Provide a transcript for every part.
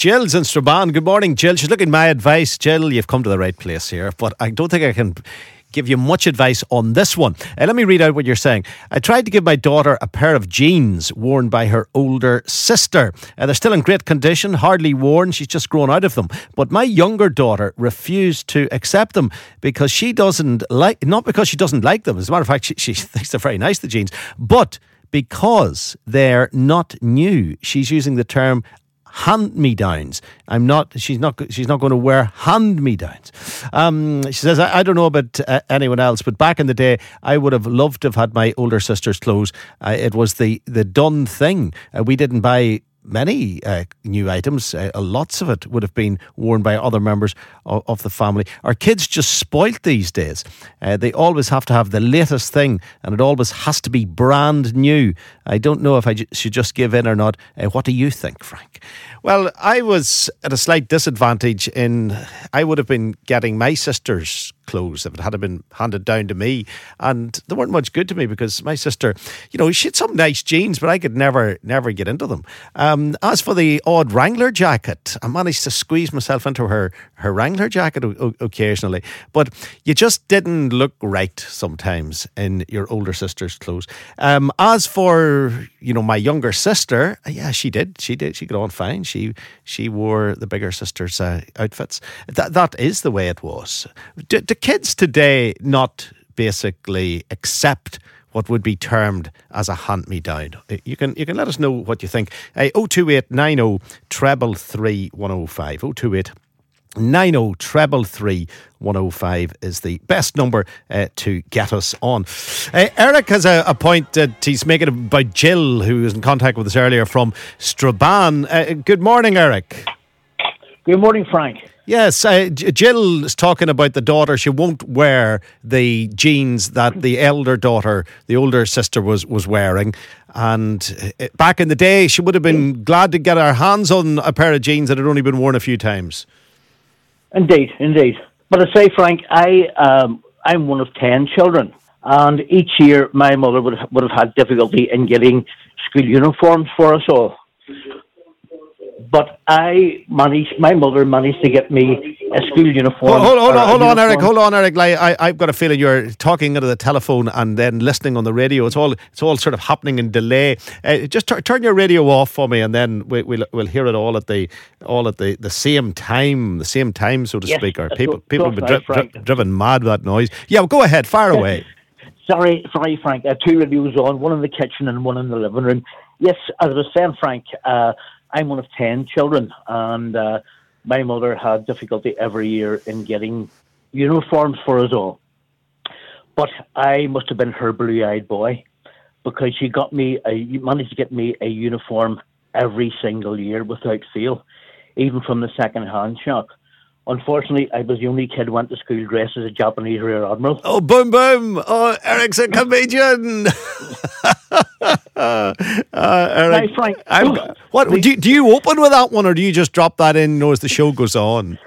Jill's in Strabane. Good morning, Jill. She's looking my advice. Jill, you've come to the right place here, but I don't think I can give you much advice on this one. Uh, let me read out what you're saying. I tried to give my daughter a pair of jeans worn by her older sister. Uh, they're still in great condition, hardly worn. She's just grown out of them. But my younger daughter refused to accept them because she doesn't like, not because she doesn't like them. As a matter of fact, she, she thinks they're very nice, the jeans, but because they're not new. She's using the term hand me downs. I'm not. She's not. She's not going to wear hand me downs. Um, she says, I, I, don't know about uh, anyone else, but back in the day, I would have loved to have had my older sister's clothes. Uh, it was the the done thing. Uh, we didn't buy many uh, new items. Uh, lots of it would have been worn by other members of, of the family. Our kids just spoilt these days. Uh, they always have to have the latest thing, and it always has to be brand new. I don't know if I j- should just give in or not. Uh, what do you think, Frank? Well, I was at a slight disadvantage in I would have been getting my sister's clothes if it had been handed down to me. And they weren't much good to me because my sister, you know, she had some nice jeans, but I could never, never get into them. Um, as for the odd Wrangler jacket, I managed to squeeze myself into her, her Wrangler jacket o- occasionally. But you just didn't look right sometimes in your older sister's clothes. Um, as for, you know, my younger sister, yeah, she did. She did. She got on fine. She she wore the bigger sister's uh, outfits. That that is the way it was. Do, do kids today not basically accept what would be termed as a hand me down. You can you can let us know what you think. Uh, 02890 treble 3105. 028 90 treble 105 is the best number uh, to get us on. Uh, Eric has a, a, point that he's making about Jill, who was in contact with us earlier from Strabane. Uh, good morning, Eric. Good morning, Frank. Yes, uh, Jill is talking about the daughter. She won't wear the jeans that the elder daughter, the older sister, was was wearing. And uh, back in the day, she would have been glad to get her hands on a pair of jeans that had only been worn a few times. Indeed, indeed. But I say, Frank, I um, I'm one of ten children, and each year my mother would would have had difficulty in getting school uniforms for us all but I managed, my mother managed to get me a school uniform. Hold, hold, hold on, hold on, Eric, hold on, Eric. Like, I, I've got a feeling you're talking into the telephone and then listening on the radio. It's all, it's all sort of happening in delay. Uh, just t- turn your radio off for me, and then we, will we'll hear it all at the, all at the, the same time, the same time, so to yes, speak. Or people, people have been dri- dri- driven mad with that noise. Yeah, well, go ahead, fire away. sorry, sorry, Frank. I have two radios on, one in the kitchen and one in the living room. Yes, as I was saying, Frank. Uh, I'm one of 10 children, and uh, my mother had difficulty every year in getting uniforms for us all. But I must have been her blue eyed boy because she got me a, managed to get me a uniform every single year without fail, even from the second hand shop. Unfortunately, I was the only kid who went to school dressed as a Japanese Rear Admiral. Oh, boom, boom! Oh, Eric's a comedian. uh, Eric, Frank. what do you, do you open with that one, or do you just drop that in you know, as the show goes on?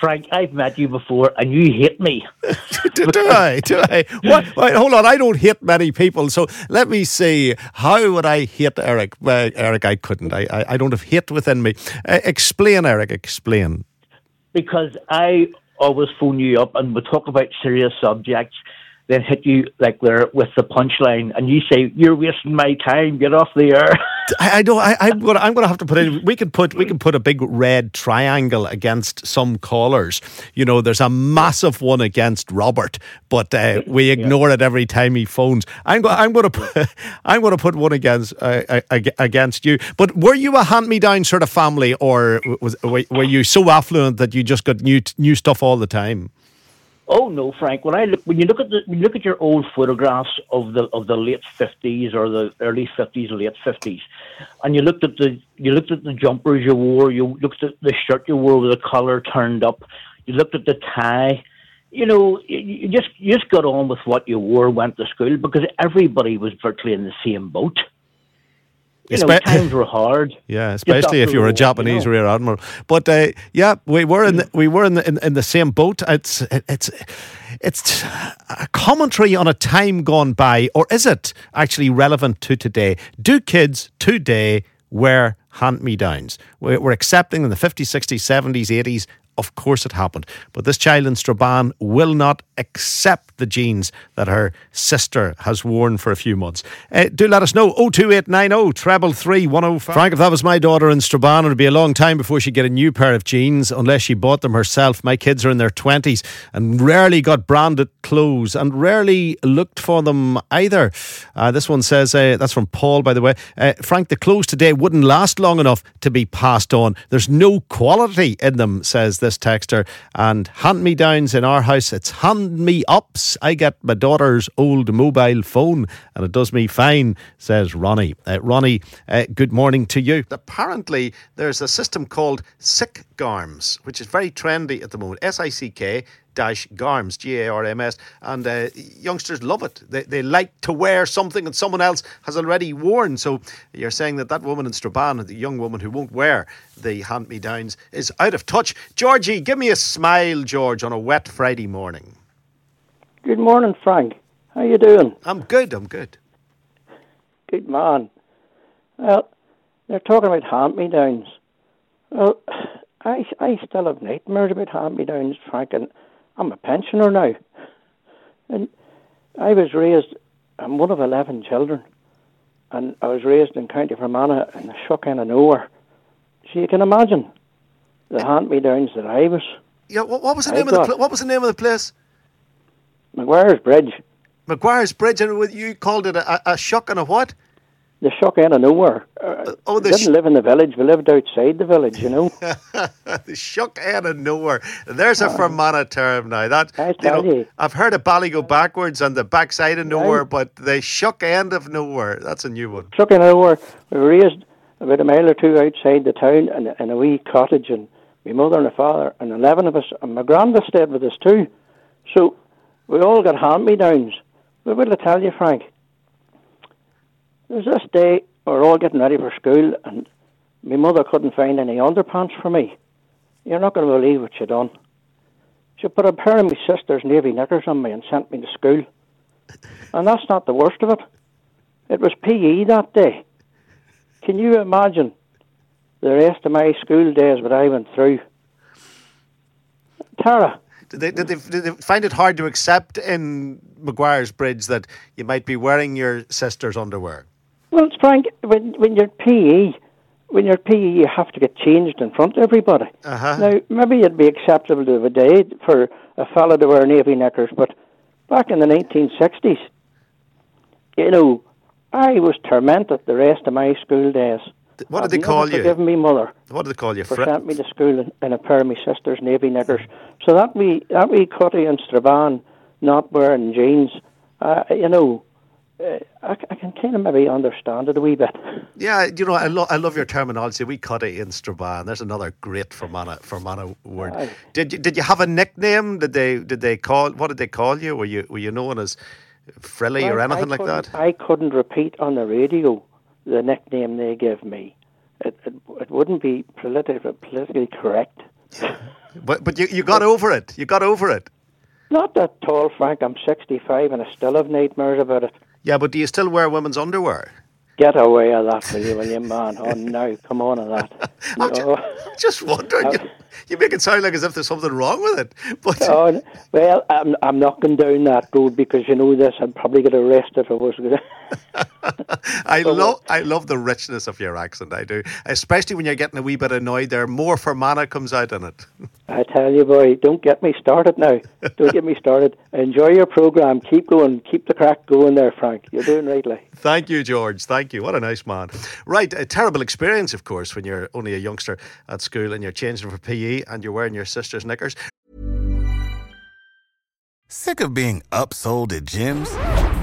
Frank, I've met you before, and you hate me. do, do, I? Do I? What? Wait, hold on. I don't hate many people, so let me see. How would I hate Eric? Well, Eric, I couldn't. I, I, I don't have hate within me. Uh, explain, Eric. Explain. Because I always phone you up, and we talk about serious subjects then hit you like there with the punchline, and you say, "You're wasting my time. Get off the air." I, I know. I, I'm going. I'm to have to put in. We could put. We can put a big red triangle against some callers. You know, there's a massive one against Robert, but uh, we ignore yeah. it every time he phones. I'm going. I'm going to. Put, I'm going to put one against uh, against you. But were you a hand-me-down sort of family, or was were you so affluent that you just got new new stuff all the time? Oh no, Frank. When I look, when you look at the, when you look at your old photographs of the of the late fifties or the early fifties, late fifties, and you looked at the you looked at the jumpers you wore, you looked at the shirt you wore with the collar turned up, you looked at the tie. You know, you just you just got on with what you wore, went to school because everybody was virtually in the same boat you know, times were hard. Yeah, especially if you were a Japanese you know. rear admiral. But uh, yeah, we were in the, we were in the, in, in the same boat. It's it's it's a commentary on a time gone by, or is it actually relevant to today? Do kids today wear hand me downs? We're accepting in the 50s, 60s, 70s, 80s of course it happened. But this child in Strabane will not accept the jeans that her sister has worn for a few months. Uh, do let us know. 02890 treble 3105. Frank, if that was my daughter in Strabane, it would be a long time before she'd get a new pair of jeans unless she bought them herself. My kids are in their 20s and rarely got branded clothes and rarely looked for them either. Uh, this one says, uh, that's from Paul, by the way. Uh, Frank, the clothes today wouldn't last long enough to be passed on. There's no quality in them, says this texter. And hand me downs in our house, it's hand me ups. I get my daughter's old mobile phone and it does me fine, says Ronnie. Uh, Ronnie, uh, good morning to you. Apparently, there's a system called Sick Garms, which is very trendy at the moment. S I C K garms, G A R M S, and uh, youngsters love it. They, they like to wear something that someone else has already worn. So you're saying that that woman in Strabane, the young woman who won't wear the hand me downs, is out of touch. Georgie, give me a smile, George, on a wet Friday morning. Good morning, Frank. How you doing? I'm good. I'm good. Good man. Well, they're talking about hand me downs. Well, I I still have nightmares about hand me downs, Frank, and I'm a pensioner now. And I was raised, I'm one of 11 children, and I was raised in County Fermanagh in the shook end of nowhere. So you can imagine the hand me downs that I was. Yeah, what, what was the name of the pl- what was the name of the place? Maguiresbridge. McGuire's Bridge, and you called it a, a shock and a what? The shock end of nowhere. Uh, oh, the we didn't sh- live in the village. We lived outside the village, you know. the shock end of nowhere. There's a uh, Fermanagh term now. That I tell you, know, you. I've heard of Bally go backwards and the backside of nowhere, right. but the shock end of nowhere. That's a new one. Shock end of nowhere. We were raised about a mile or two outside the town in, in a wee cottage, and my mother and my father and eleven of us, and my grandma stayed with us too. So we all got hand me downs. But what'll I tell you, Frank? There's this day we're all getting ready for school, and my mother couldn't find any underpants for me. You're not going to believe what she done. She put a pair of my sister's navy knickers on me and sent me to school. And that's not the worst of it. It was PE that day. Can you imagine the rest of my school days what I went through? Tara. Did they, did, they, did they find it hard to accept in Maguiresbridge that you might be wearing your sister's underwear? Well, Frank, when when you're PE, when you're PE, you have to get changed in front of everybody. Uh-huh. Now, maybe it'd be acceptable of a day for a fellow to wear navy knickers, but back in the 1960s, you know, I was tormented the rest of my school days. What did they call you? Forgive me, mother. What did they call you? For Fr- sent me to school in, in, a pair of my sister's navy knickers. So that wee that wee cutty and Strabane not wearing jeans, uh, you know, uh, I, I, can kind of maybe understand it a wee bit. Yeah, you know, I, lo- I love your terminology. We cut it in Strabane. There's another great Fermanagh Fermanagh word. Aye. Did you did you have a nickname? Did they did they call? What did they call you? Were you were you known as Frilly or anything like that? I couldn't repeat on the radio the nickname they gave me. It it, it wouldn't be politically politically correct. but but you, you got over it. You got over it. Not that tall, Frank. I'm 65 and I still have nightmares about it. Yeah, but do you still wear women's underwear? Get away of that, will you, will you, man? Oh, no, come on of that. I'm just, just, wondering. you make it sound like as if there's something wrong with it. But oh, well, I'm I'm not going down that road because you know this. I'd probably get arrested if I was. I love I love the richness of your accent. I do, especially when you're getting a wee bit annoyed. There, more Fermanagh comes out in it. I tell you, boy, don't get me started now. Don't get me started. Enjoy your program. Keep going. Keep the crack going there, Frank. You're doing rightly. Thank you, George. Thank you. What a nice man. Right, a terrible experience, of course, when you're only a youngster at school and you're changing for PE and you're wearing your sister's knickers. Sick of being upsold at gyms?